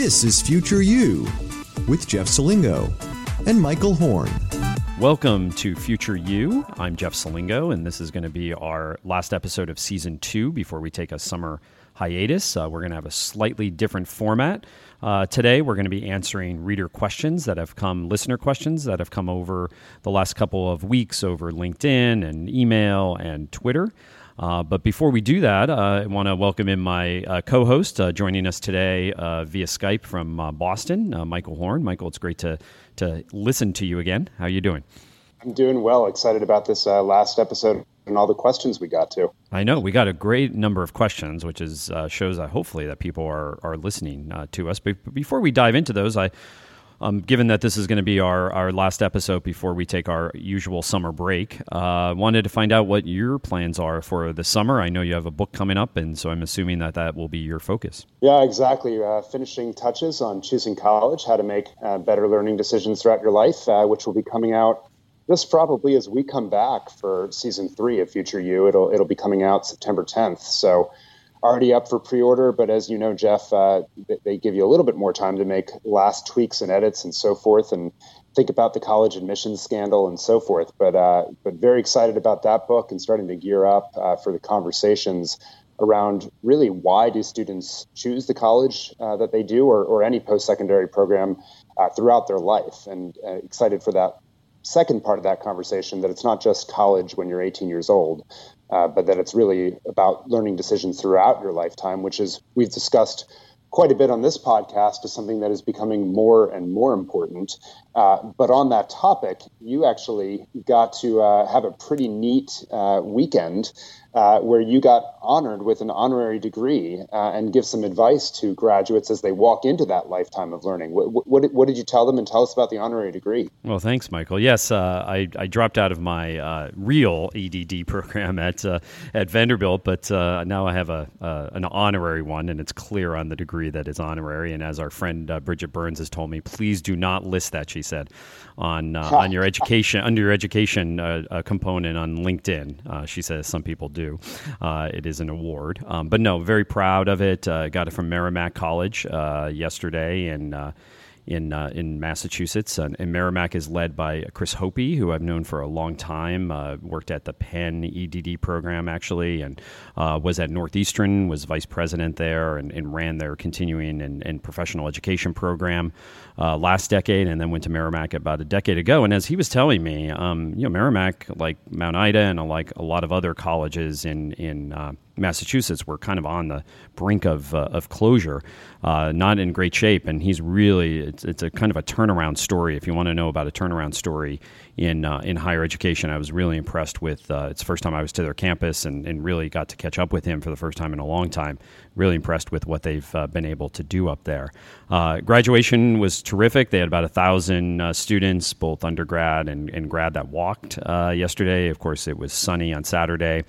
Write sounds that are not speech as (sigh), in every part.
This is Future You with Jeff Selingo and Michael Horn. Welcome to Future You. I'm Jeff Selingo, and this is going to be our last episode of season two before we take a summer hiatus. Uh, we're going to have a slightly different format. Uh, today, we're going to be answering reader questions that have come, listener questions that have come over the last couple of weeks over LinkedIn and email and Twitter. Uh, but before we do that, uh, I want to welcome in my uh, co-host uh, joining us today uh, via Skype from Boston, Michael Horn. Michael, it's great to to listen to you again. How are you doing? I'm doing well. Excited about this last episode and all the questions we got to. I know we got a great number of questions, which is shows hopefully that people are are listening to us. But before we dive into those, I um, given that this is going to be our, our last episode before we take our usual summer break, uh, wanted to find out what your plans are for the summer. I know you have a book coming up, and so I'm assuming that that will be your focus. Yeah, exactly. Uh, finishing touches on choosing college, how to make uh, better learning decisions throughout your life, uh, which will be coming out just probably as we come back for season three of Future You. It'll it'll be coming out September 10th. So already up for pre-order, but as you know, Jeff, uh, they give you a little bit more time to make last tweaks and edits and so forth, and think about the college admissions scandal and so forth. But uh, but very excited about that book and starting to gear up uh, for the conversations around really why do students choose the college uh, that they do or, or any post-secondary program uh, throughout their life, and uh, excited for that second part of that conversation that it's not just college when you're 18 years old, uh, but that it's really about learning decisions throughout your lifetime, which is we've discussed quite a bit on this podcast is something that is becoming more and more important. Uh, but on that topic, you actually got to uh, have a pretty neat uh, weekend uh, where you got honored with an honorary degree uh, and give some advice to graduates as they walk into that lifetime of learning. What, what, what, did you tell them and tell us about the honorary degree? Well, thanks, Michael. Yes, uh, I, I, dropped out of my uh, real EDD (laughs) program at, uh, at Vanderbilt, but uh, now I have a, an honorary one, and it's clear on the degree that it's honorary. And as our friend Bridget Burns has told me, please do not list that, she said, on, on your education, under your education component on LinkedIn. she says some people do. Uh, it is an award, um, but no, very proud of it. Uh, got it from Merrimack College uh, yesterday, and uh, in uh, in Massachusetts. And, and, Merrimack is led by Chris Hopey, who I've known for a long time. Uh, worked at the Penn EDD program actually, and uh, was at Northeastern, was vice president there, and, and ran their continuing and, and professional education program uh, last decade, and then went to Merrimack about a decade ago. And as he was telling me, um, you know, Merrimack, like Mount Ida, and like a lot of other colleges in in uh, Massachusetts were kind of on the brink of, uh, of closure, uh, not in great shape. And he's really, it's, it's a kind of a turnaround story. If you want to know about a turnaround story in, uh, in higher education, I was really impressed with, uh, it's the first time I was to their campus and, and really got to catch up with him for the first time in a long time. Really impressed with what they've uh, been able to do up there. Uh, graduation was terrific. They had about a thousand students, both undergrad and, and grad that walked yesterday. Of course, it was sunny on Saturday.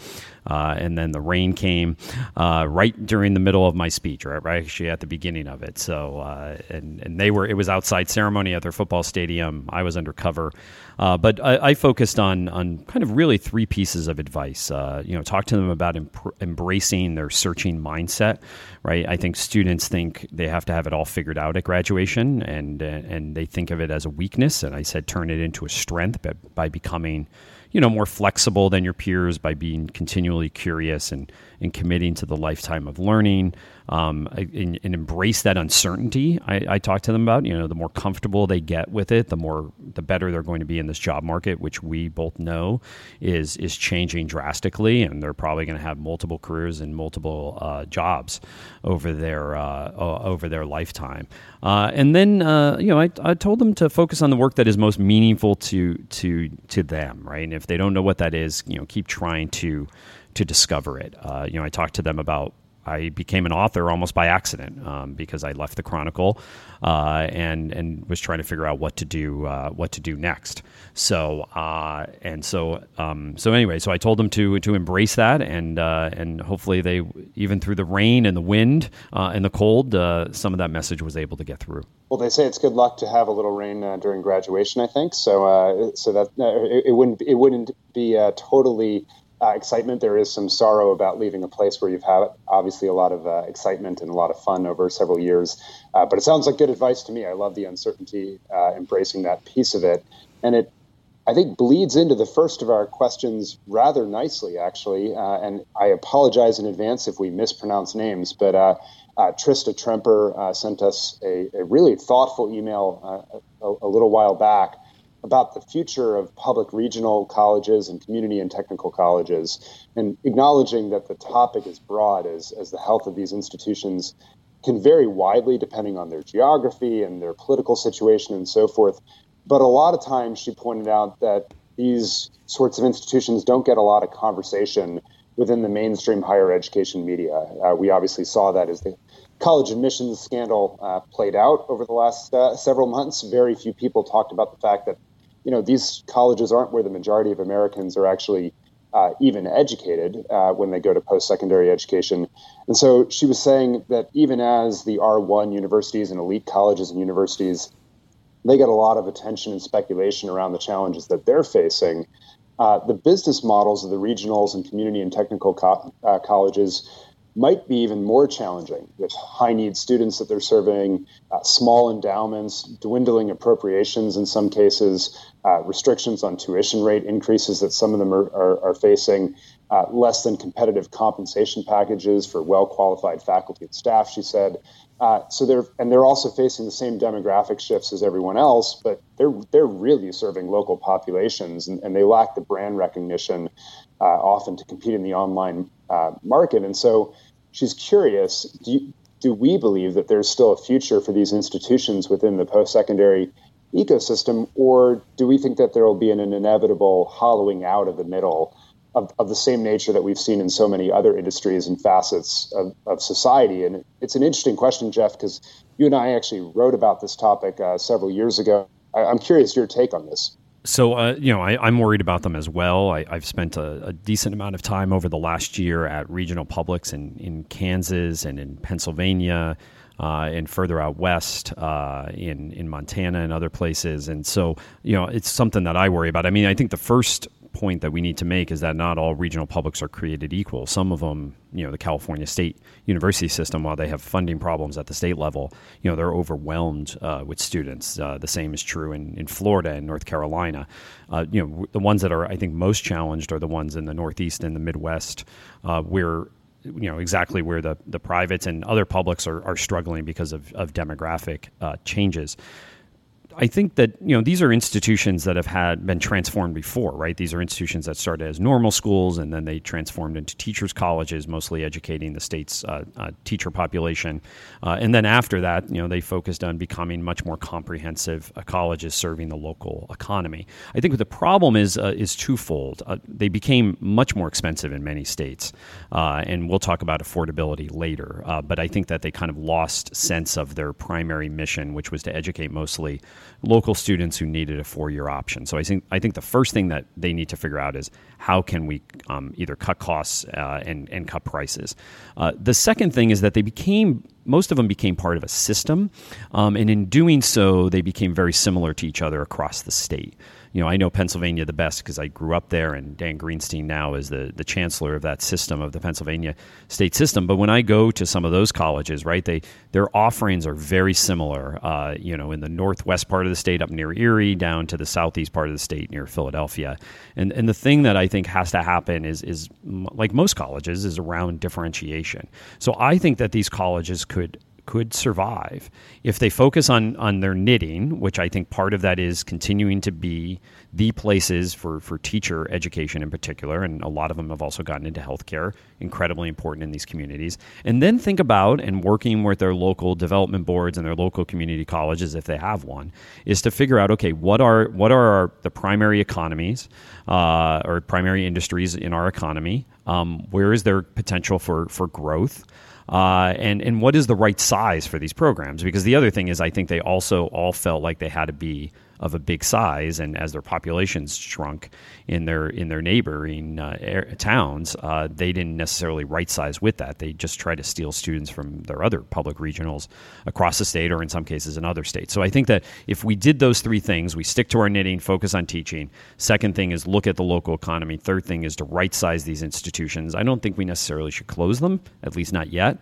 Uh, and then the rain came uh, right during the middle of my speech, right, right actually at the beginning of it. So, uh, and and they were it was outside ceremony at their football stadium. I was undercover, uh, but I, I, focused on on kind of really three pieces of advice. Uh, you know, talk to them about embracing their searching mindset. Right, I think students think they have to have it all figured out at graduation, and uh, and they think of it as a weakness. And I said, turn it into a strength by, by becoming you know more flexible than your peers by being continually curious and, and committing to the lifetime of learning um, and, and, embrace that uncertainty I, I talk to them about. You know the more comfortable they get with it the more the better they're going to be in this job market which we both know is is changing drastically and they're probably going to have multiple careers and multiple uh, jobs over their uh, over their lifetime. Uh, and then uh, you know I, I told them to focus on the work that is most meaningful to to to them right? And if they don't know what that is you know keep trying to to discover it. Uh, you know I talked to them about I became an author almost by accident um, because I left the Chronicle uh, and and was trying to figure out what to do uh, what to do next. So uh, and so um, so anyway, so I told them to to embrace that and uh, and hopefully they even through the rain and the wind uh, and the cold, uh, some of that message was able to get through. Well, they say it's good luck to have a little rain during graduation. I think so. so that it, it, wouldn't it wouldn't be totally uh, excitement. There is some sorrow about leaving a place where you've had obviously a lot of uh, excitement and a lot of fun over several years. Uh, but it sounds like good advice to me. I love the uncertainty, uh, embracing that piece of it, and it. I think bleeds into the first of our questions rather nicely, actually. Uh, and I apologize in advance if we mispronounce names, but uh, Trista Tremper sent us a, a, really thoughtful email a, a little while back about the future of public regional colleges and community and technical colleges, and acknowledging that the topic is broad as, as the health of these institutions can vary widely depending on their geography and their political situation and so forth. But a lot of times, she pointed out that these sorts of institutions don't get a lot of conversation within the mainstream higher education media. Uh, we obviously saw that as the college admissions scandal uh, played out over the last uh, several months. Very few people talked about the fact that you know, these colleges aren't where the majority of Americans are actually uh, even educated uh, when they go to post secondary education. And so she was saying that even as the R1 universities and elite colleges and universities, they get a lot of attention and speculation around the challenges that they're facing. Uh, the business models of the regionals and community and technical co- uh, colleges might be even more challenging with high need students that they're serving, uh, small endowments, dwindling appropriations in some cases, uh, restrictions on tuition rate increases that some of them are, are, are facing, uh, less than competitive compensation packages for well qualified faculty and staff, she said. Uh, so they're and they're also facing the same demographic shifts as everyone else, but they're they're really serving local populations and, and they lack the brand recognition uh, often to compete in the online uh, market. And so she's curious do, you, do we believe that there's still a future for these institutions within the post secondary ecosystem, or do we think that there will be an, an inevitable hollowing out of the middle of, of, the same nature that we've seen in so many other industries and facets of, of society? And it's an interesting question, Jeff, because you and I actually wrote about this topic uh, several years ago. I, I'm curious your take on this. So, uh, you know, I, am worried about them as well. I, have spent a, a, decent amount of time over the last year at regional publics in, in Kansas and in Pennsylvania uh, and further out west uh, in, in Montana and other places. And so, you know, it's something that I worry about. I mean, I think the first point that we need to make is that not all regional publics are created equal. Some of them, you know, the California State University system, while they have funding problems at the state level, you know, they're overwhelmed uh, with students. Uh, the same is true in, in Florida and North Carolina. Uh, you know, the ones that are, I think, most challenged are the ones in the Northeast and the Midwest, uh, where you know exactly where the, the privates and other publics are, are struggling because of, of demographic uh, changes. I think that you know these are institutions that have had been transformed before, right? These are institutions that started as normal schools and then they transformed into teachers' colleges, mostly educating the state's uh, uh, teacher population. Uh, and then after that, you know, they focused on becoming much more comprehensive uh, colleges serving the local economy. I think the problem is uh, is twofold. Uh, they became much more expensive in many states, and we'll talk about affordability later. but I think that they kind of lost sense of their primary mission, which was to educate mostly local students who needed a four year option. So I think I think the first thing that they need to figure out is how can we um, either cut costs uh, and and cut prices. Uh, the second thing is that they became most of them became part of a system, um, and in doing so, they became very similar to each other across the state you know, I know Pennsylvania the best because I grew up there, and Dan Greenstein now is the the chancellor of that system of the Pennsylvania state system. But when I go to some of those colleges, right, they their offerings are very similar. Uh, you know, in the northwest part of the state, up near Erie, down to the southeast part of the state near Philadelphia. And and the thing that I think has to happen is is like most colleges is around differentiation. So I think that these colleges could could survive if they focus on on their knitting, which I think part of that is continuing to be the places for for teacher education in particular, and a lot of them have also gotten into healthcare, incredibly important in these communities. And then think about and working with their local development boards and their local community colleges, if they have one, is to figure out okay, what are what are our, the primary economies uh, or primary industries in our economy? Um, where is there potential for for growth? Uh, and and what is the right size for these programs? Because the other thing is, I think they also all felt like they had to be of a big size, and as their populations shrunk in their in their neighboring uh, towns, uh, they didn't necessarily right size with that. They just try to steal students from their other public regionals across the state, or in some cases in other states. So I think that if we did those three things, we stick to our knitting, focus on teaching. Second thing is look at the local economy. Third thing is to right size these institutions. I don't think we necessarily should close them, at least not yet.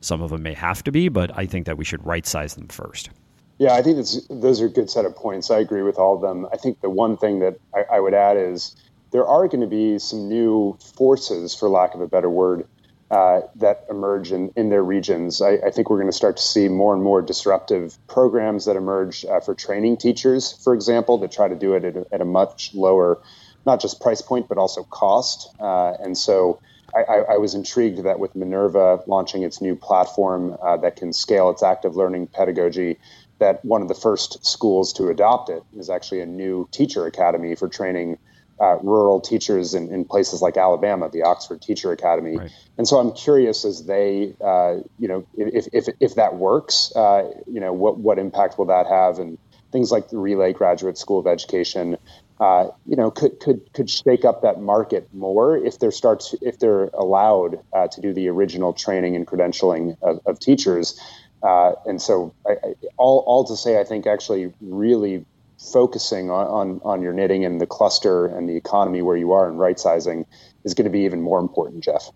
Some of them may have to be, but I think that we should right size them first. Yeah, I think those are a good set of points. I agree with all of them. I think the one thing that I, I would add is there are going to be some new forces, for lack of a better word, uh, that emerge in, in their regions. I, I think we're going to start to see more and more disruptive programs that emerge uh, for training teachers, for example, that try to do it at a, at a much lower, not just price point, but also cost. Uh, and so I, I, was intrigued that with Minerva launching its new platform uh, that can scale its active learning pedagogy, that one of the first schools to adopt it is actually a new teacher academy for training uh, rural teachers in, in, places like Alabama, the Oxford Teacher Academy. Right. And so I'm curious as they, uh, you know, if, if, if that works, uh, you know, what, what impact will that have? And things like the Relay Graduate School of Education, uh, you know, could could could shake up that market more if they're start to, if they're allowed uh, to do the original training and credentialing of, of teachers. Uh, and so, I, I, all all to say, I think actually really focusing on, on on your knitting and the cluster and the economy where you are and right sizing is going to be even more important, Jeff.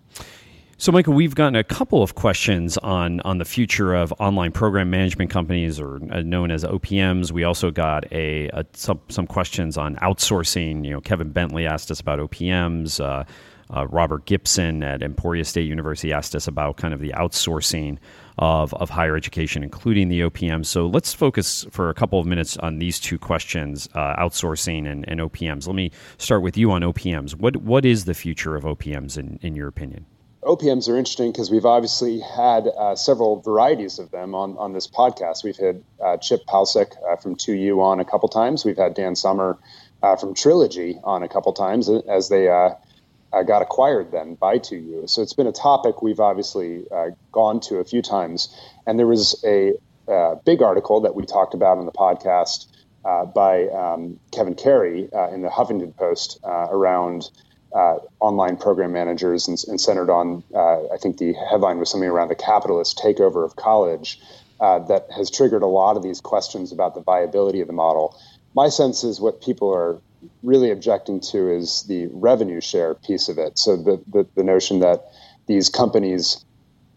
So, Michael, we've gotten a couple of questions on on the future of online program management companies, or uh, known as OPMs. We also got a, a some some questions on outsourcing. You know, Kevin Bentley asked us about OPMs. Uh, uh, Robert Gibson at Emporia State University asked us about kind of the outsourcing of, of higher education, including the OPMs. So let's focus for a couple of minutes on these two questions, uh, outsourcing and, and OPMs. Let me start with you on OPMs. What what is the future of OPMs in, in your opinion? OPMs are interesting because we've obviously had uh, several varieties of them on, on this podcast. We've had uh, Chip Paucek uh, from 2U on a couple times. We've had Dan Sommer uh, from Trilogy on a couple times as they uh, uh, got acquired then by 2U. So it's been a topic we've obviously gone to a few times. And there was a big article that we talked about on the podcast by um, Kevin Carey in the Huffington Post around – uh, online program managers and, and centered on, uh, I think the headline was something around the capitalist takeover of college uh, that has triggered a lot of these questions about the viability of the model. My sense is what people are really objecting to is the revenue share piece of it. So the, the, the notion that these companies,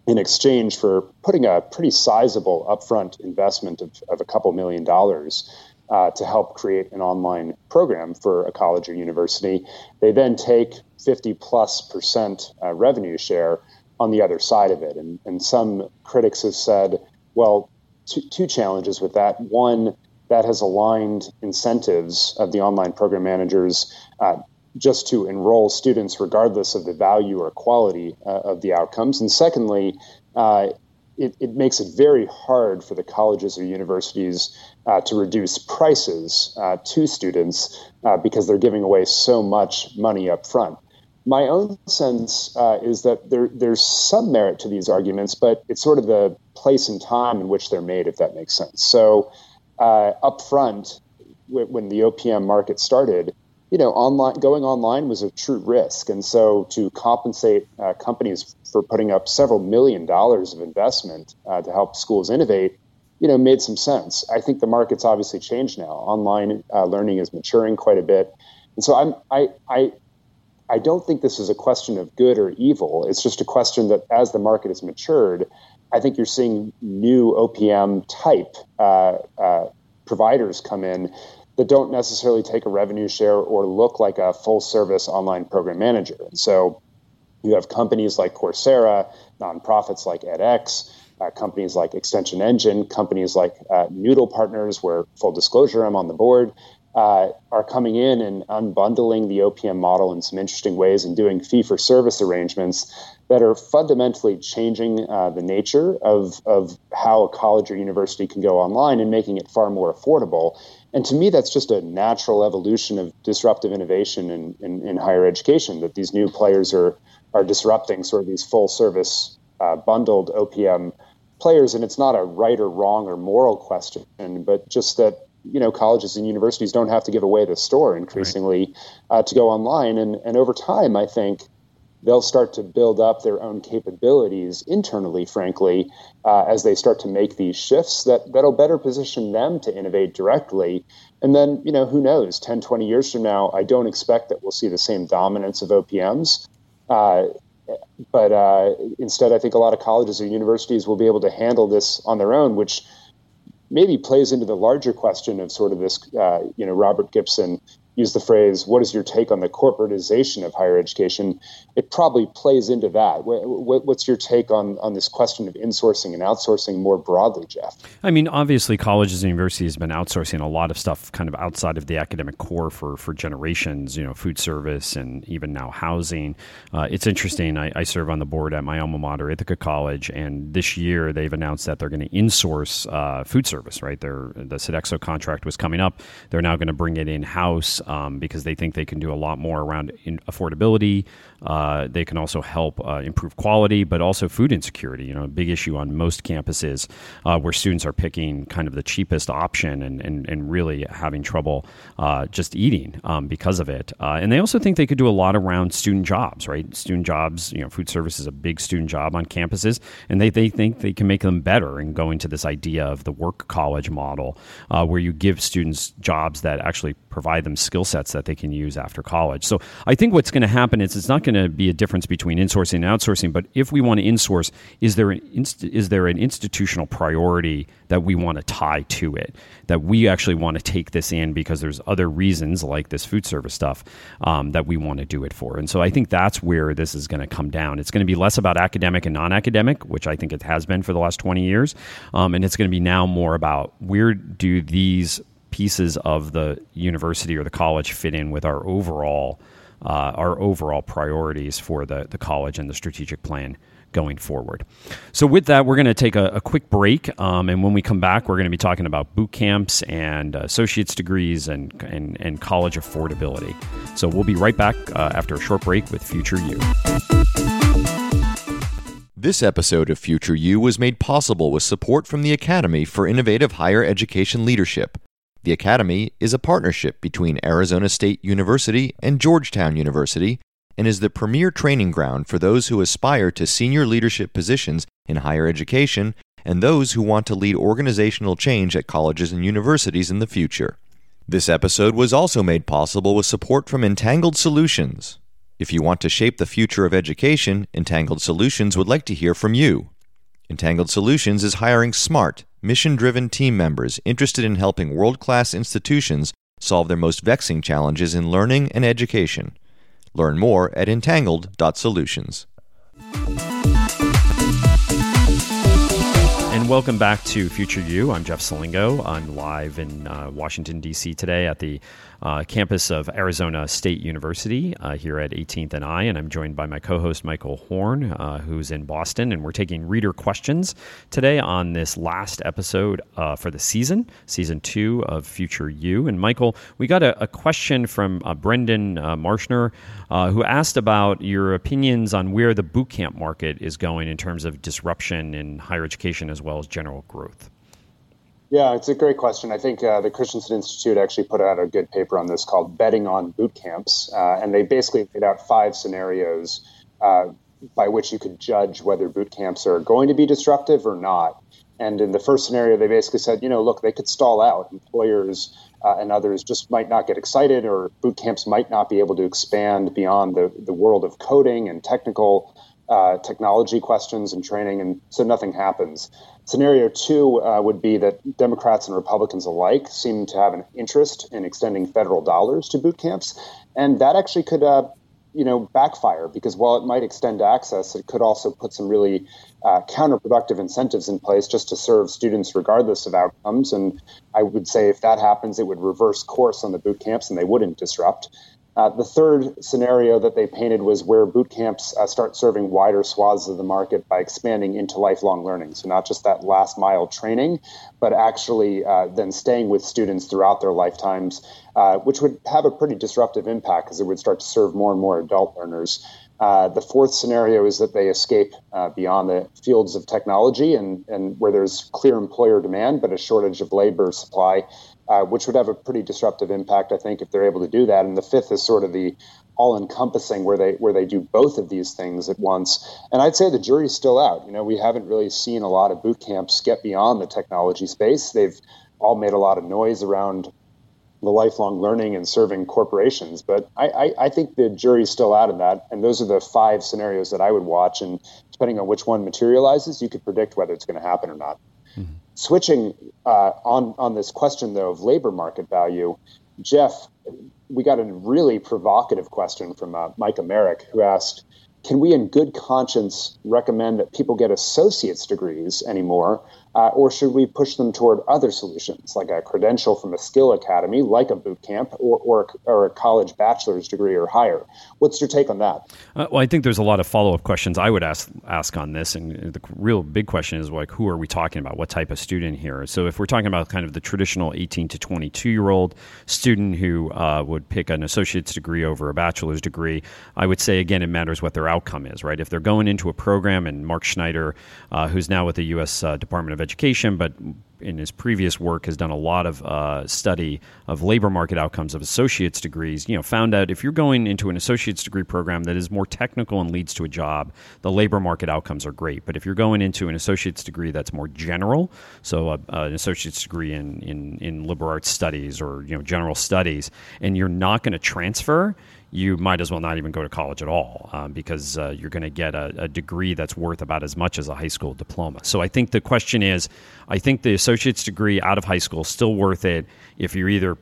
in exchange for putting a pretty sizable upfront investment of, of a couple million dollars, uh, to help create an online program for a college or university. They then take 50 plus percent uh, revenue share on the other side of it. And, and some critics have said, well, two, two challenges with that. One, that has aligned incentives of the online program managers uh, just to enroll students regardless of the value or quality uh, of the outcomes. And secondly, uh, it, it, makes it very hard for the colleges or universities uh, to reduce prices uh, to students uh, because they're giving away so much money up front. My own sense uh, is that there, there's some merit to these arguments, but it's sort of the place and time in which they're made, if that makes sense. So, uh, up front, w- when the OPM market started, you know, online going online was a true risk, and so to compensate uh, companies for putting up several million dollars of investment uh, to help schools innovate, you know, made some sense. I think the market's obviously changed now. Online uh, learning is maturing quite a bit, and so I'm I I. I don't think this is a question of good or evil. It's just a question that as the market has matured, I think you're seeing new OPM type uh, uh, providers come in that don't necessarily take a revenue share or look like a full service online program manager. And so you have companies like Coursera, nonprofits like edX, uh, companies like Extension Engine, companies like uh, Noodle Partners, where full disclosure, I'm on the board, uh, are coming in and unbundling the OPM model in some interesting ways and doing fee for service arrangements that are fundamentally changing uh, the nature of, of how a college or university can go online and making it far more affordable. And to me, that's just a natural evolution of disruptive innovation in, in, in higher education, that these new players are, are disrupting sort of these full service uh, bundled OPM players. And it's not a right or wrong or moral question, but just that you know colleges and universities don't have to give away the store increasingly right. uh, to go online, and and over time, I think they'll start to build up their own capabilities internally, frankly, uh, as they start to make these shifts that, that'll better position them to innovate directly. And then, you know, who knows, 10, 20 years from now, I don't expect that we'll see the same dominance of OPMs. Uh, but uh, instead, I think a lot of colleges or universities will be able to handle this on their own, which maybe plays into the larger question of sort of this, uh, you know, Robert Gibson use the phrase, what is your take on the corporatization of higher education? It probably plays into that. What's your take on, on this question of insourcing and outsourcing more broadly, Jeff? I mean, obviously, colleges and universities have been outsourcing a lot of stuff kind of outside of the academic core for, for generations, you know, food service and even now housing. Uh, it's interesting. I, I, serve on the board at my alma mater, Ithaca College, and this year they've announced that they're going to insource uh, food service, right? Their, the Sodexo contract was coming up. They're now going to bring it in house um, because they think they can do a lot more around affordability. Uh, they can also help uh, improve quality, but also food insecurity. You know, a big issue on most campuses uh, where students are picking kind of the cheapest option and, and, and really having trouble uh, just eating um, because of it. Uh, and they also think they could do a lot around student jobs, right? Student jobs, you know, food service is a big student job on campuses, and they, they think they can make them better and going to this idea of the work college model uh, where you give students jobs that actually provide them skill sets that they can use after college. So I think what's going to happen is it's not going to be a difference between insourcing and outsourcing, but if we want to insource, is there an inst- is there an institutional priority that we want to tie to it? That we actually want to take this in because there's other reasons like this food service stuff um, that we want to do it for. And so I think that's where this is going to come down. It's going to be less about academic and non-academic, which I think it has been for the last 20 years, um, and it's going to be now more about where do these pieces of the university or the college fit in with our overall uh, our overall priorities for the, the college and the strategic plan going forward. So, with that, we're going to take a, a quick break. Um, and when we come back, we're going to be talking about boot camps and associate's degrees and, and, and college affordability. So, we'll be right back uh, after a short break with Future You. This episode of Future You was made possible with support from the Academy for Innovative Higher Education Leadership. The Academy is a partnership between Arizona State University and Georgetown University and is the premier training ground for those who aspire to senior leadership positions in higher education and those who want to lead organizational change at colleges and universities in the future. This episode was also made possible with support from Entangled Solutions. If you want to shape the future of education, Entangled Solutions would like to hear from you. Entangled Solutions is hiring smart, mission driven team members interested in helping world class institutions solve their most vexing challenges in learning and education. Learn more at entangled.solutions. And welcome back to Future You. I'm Jeff Selingo. I'm live in uh, Washington, D.C. today at the uh, campus of Arizona State University uh, here at 18th and I. And I'm joined by my co host, Michael Horn, uh, who's in Boston. And we're taking reader questions today on this last episode uh, for the season, season two of Future You. And Michael, we got a, a question from uh, Brendan uh, Marshner who asked about your opinions on where the bootcamp market is going in terms of disruption in higher education as well as general growth. Yeah, it's a great question. I think uh, the Christensen Institute actually put out a good paper on this called Betting on Boot Camps. Uh, and they basically laid out five scenarios uh, by which you could judge whether boot camps are going to be disruptive or not. And in the first scenario, they basically said, you know, look, they could stall out. Employers uh, and others just might not get excited, or boot camps might not be able to expand beyond the, the world of coding and technical uh, technology questions and training, and so nothing happens. Scenario two uh, would be that Democrats and Republicans alike seem to have an interest in extending federal dollars to boot camps, and that actually could, uh, you know, backfire because while it might extend access, it could also put some really uh, counterproductive incentives in place just to serve students regardless of outcomes. And I would say if that happens, it would reverse course on the boot camps and they wouldn't disrupt. Uh, the third scenario that they painted was where boot camps uh, start serving wider swaths of the market by expanding into lifelong learning. So, not just that last mile training, but actually uh, then staying with students throughout their lifetimes, uh, which would have a pretty disruptive impact because it would start to serve more and more adult learners. Uh, the fourth scenario is that they escape uh, beyond the fields of technology and, and where there's clear employer demand but a shortage of labor supply, uh, which would have a pretty disruptive impact, I think, if they're able to do that. And the fifth is sort of the all-encompassing where they where they do both of these things at once. And I'd say the jury's still out. You know, we haven't really seen a lot of boot camps get beyond the technology space. They've all made a lot of noise around the lifelong learning and serving corporations. But I, I, I, think the jury's still out of that. And those are the five scenarios that I would watch. And depending on which one materializes, you could predict whether it's going to happen or not. Mm-hmm. Switching uh, on, on this question, though, of labor market value, Jeff, we got a really provocative question from uh, Micah Merrick, who asked, can we in good conscience recommend that people get associate's degrees anymore uh, or should we push them toward other solutions, like a credential from a skill academy, like a boot camp, or, or, or a college bachelor's degree or higher? What's your take on that? Uh, well, I think there's a lot of follow up questions I would ask ask on this, and the real big question is like, who are we talking about? What type of student here? So, if we're talking about kind of the traditional 18 to 22 year old student who uh, would pick an associate's degree over a bachelor's degree, I would say again, it matters what their outcome is, right? If they're going into a program, and Mark Schneider, uh, who's now with the U.S. Uh, Department of education, but in his previous work has done a lot of uh, study of labor market outcomes of associate's degrees. You know, found out if you're going into an associate's degree program that is more technical and leads to a job, the labor market outcomes are great. But if you're going into an associate's degree that's more general, so uh, uh, an associate's degree in, in in liberal arts studies or you know general studies, and you're not going to transfer, you might as well not even go to college at all um, because uh, you're going to get a, a, degree that's worth about as much as a high school diploma. So I think the question is I think the associate's degree out of high school is still worth it if you're either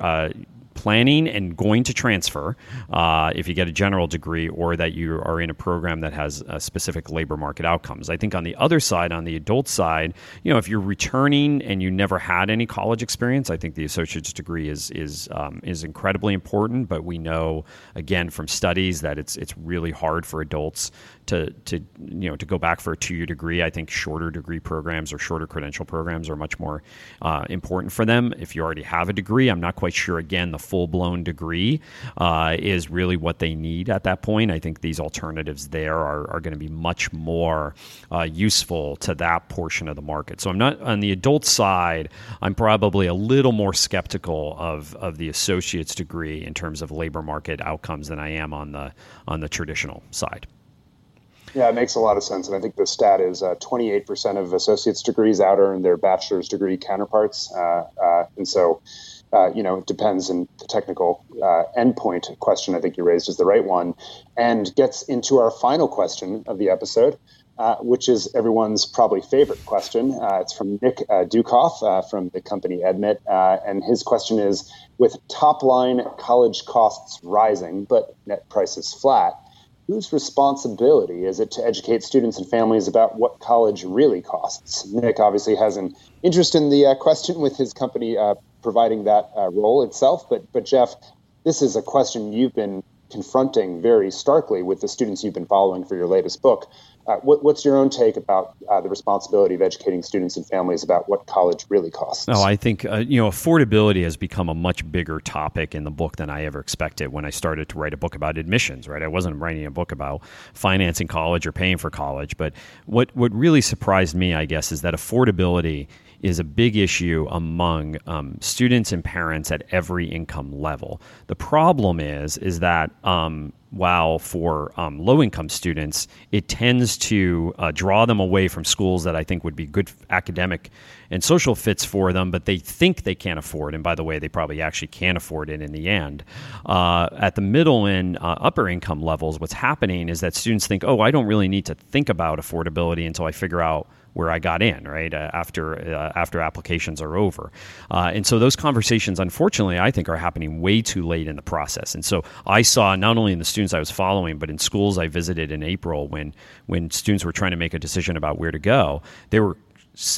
uh, planning and going to transfer uh, if you get a general degree or that you are in a program that has specific labor market outcomes. I think on the other side, on the adult side, you know, if you're returning and you never had any college experience, I think the associate's degree is is um, is incredibly important. But we know again from studies that it's it's really hard for adults to to you know to go back for a two year degree. I think shorter degree programs or shorter credential programs are much more uh, important for them. If you already have a degree, I'm not quite sure. Again, the full blown degree uh, is really what they need at that point. I think these alternatives there are, are going to be much more uh, useful to that portion of the market. So I'm not on the adult side. I'm probably a little more skeptical of of the associate's degree in terms of labor market outcomes than I am on the on the traditional side. Yeah, it makes a lot of sense. And I think the stat is uh, 28% of associate's degrees out earn their bachelor's degree counterparts. Uh, uh, and so, uh, you know, it depends. And the technical uh, endpoint question I think you raised is the right one and gets into our final question of the episode. Uh, which is everyone's probably favorite question. it's from Nick Ducoff from the company Edmit. and his question is With top line college costs rising, but net prices flat, whose responsibility is it to educate students and families about what college really costs? Nick obviously has an interest in the uh, question with his company uh, providing that uh, role itself. But, but Jeff, this is a question you've been confronting very starkly with the students you've been following for your latest book. Uh, what, what's your own take about uh, the responsibility of educating students and families about what college really costs? Oh, I think uh, you know affordability has become a much bigger topic in the book than I ever expected when I started to write a book about admissions. Right, I wasn't writing a book about financing college or paying for college, but what what really surprised me, I guess, is that affordability is a big issue among um, students and parents at every income level. The problem is is that um, while for um, low income students, it tends to uh, draw them away from schools that I think would be good academic and social fits for them, but they think they can't afford. And by the way, they probably actually can't afford it in the end. Uh, at the middle and uh, upper income levels, what's happening is that students think, oh, I don't really need to think about affordability until I figure out where I got in, right uh, after uh, after applications are over, uh, and so those conversations, unfortunately, I think are happening way too late in the process. And so I saw not only in the students I was following, but in schools I visited in April when when students were trying to make a decision about where to go, they were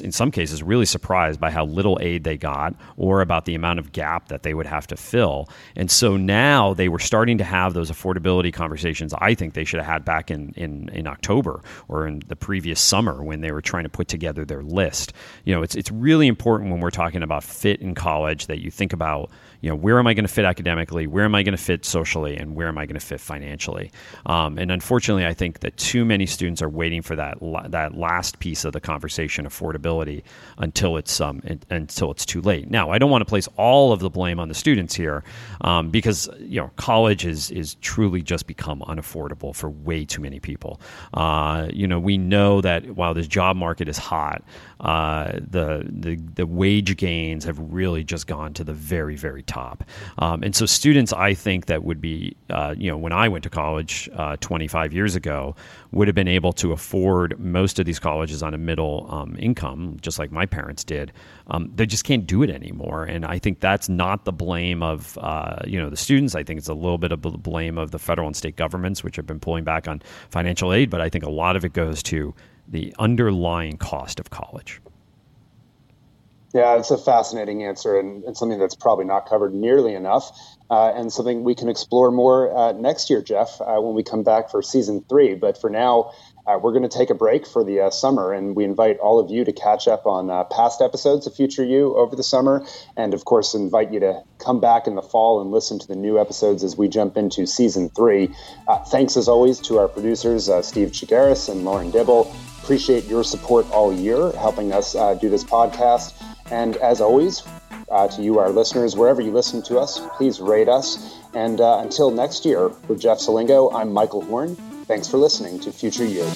in some cases, really surprised by how little aid they got or about the amount of gap that they would have to fill. And so now they were starting to have those affordability conversations I think they should have had back in, in, in October or in the previous summer when they were trying to put together their list. You know, it's, it's really important when we're talking about fit in college that you think about you know, where am I going to fit academically? Where am I going to fit socially? And where am I going to fit financially? Um, and unfortunately, I think that too many students are waiting for that that last piece of the conversation, affordability, until it's um, until it's too late. Now, I don't want to place all of the blame on the students here, um, because you know, college is is truly just become unaffordable for way too many people. Uh, you know, we know that while this job market is hot, uh, the, the the wage gains have really just gone to the very very top. Um, and so students, I think that would be uh, you know when I went to college uh, 25 years ago would have been able to afford most of these colleges on a middle um, income, just like my parents did. Um, they just can't do it anymore, and I think that's not the blame of uh, you know the students. I think it's a little bit of the blame of the federal and state governments, which have been pulling back on financial aid. But I think a lot of it goes to the underlying cost of college? Yeah, it's a fascinating answer and, and something that's probably not covered nearly enough, uh, and something we can explore more uh, next year, Jeff, uh, when we come back for season three. But for now, uh, we're going to take a break for the uh, summer, and we invite all of you to catch up on uh, past episodes of Future You over the summer, and of course, invite you to come back in the fall and listen to the new episodes as we jump into season three. thanks as always to our producers, Steve Chigaris and Lauren Dibble. Appreciate your support all year, helping us uh, do this podcast. And as always, uh, to you, our listeners, wherever you listen to us, please rate us. And uh, until next year, for Jeff Selingo, I'm Michael Horn. Thanks for listening to Future You.